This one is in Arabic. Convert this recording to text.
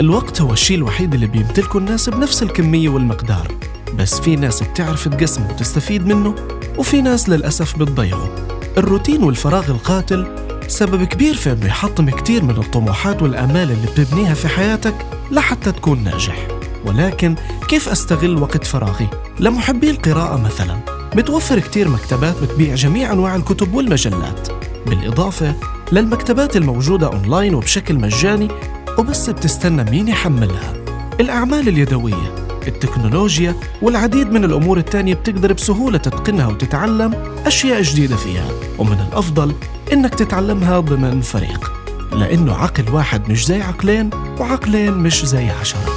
الوقت هو الشيء الوحيد اللي بيمتلكه الناس بنفس الكمية والمقدار. بس في ناس بتعرف تقسمه وتستفيد منه وفي ناس للأسف بتضيعه. الروتين والفراغ القاتل سبب كبير في إنه يحطم كتير من الطموحات والآمال اللي بتبنيها في حياتك لحتى تكون ناجح. ولكن كيف أستغل وقت فراغي؟ لمحبي القراءة مثلا. بتوفر كتير مكتبات بتبيع جميع أنواع الكتب والمجلات. بالإضافة للمكتبات الموجودة أونلاين وبشكل مجاني وبس بتستنى مين يحملها. الأعمال اليدوية التكنولوجيا والعديد من الأمور التانية بتقدر بسهولة تتقنها وتتعلم أشياء جديدة فيها. ومن الأفضل إنك تتعلمها ضمن فريق لأنه عقل واحد مش زي عقلين وعقلين مش زي عشرة.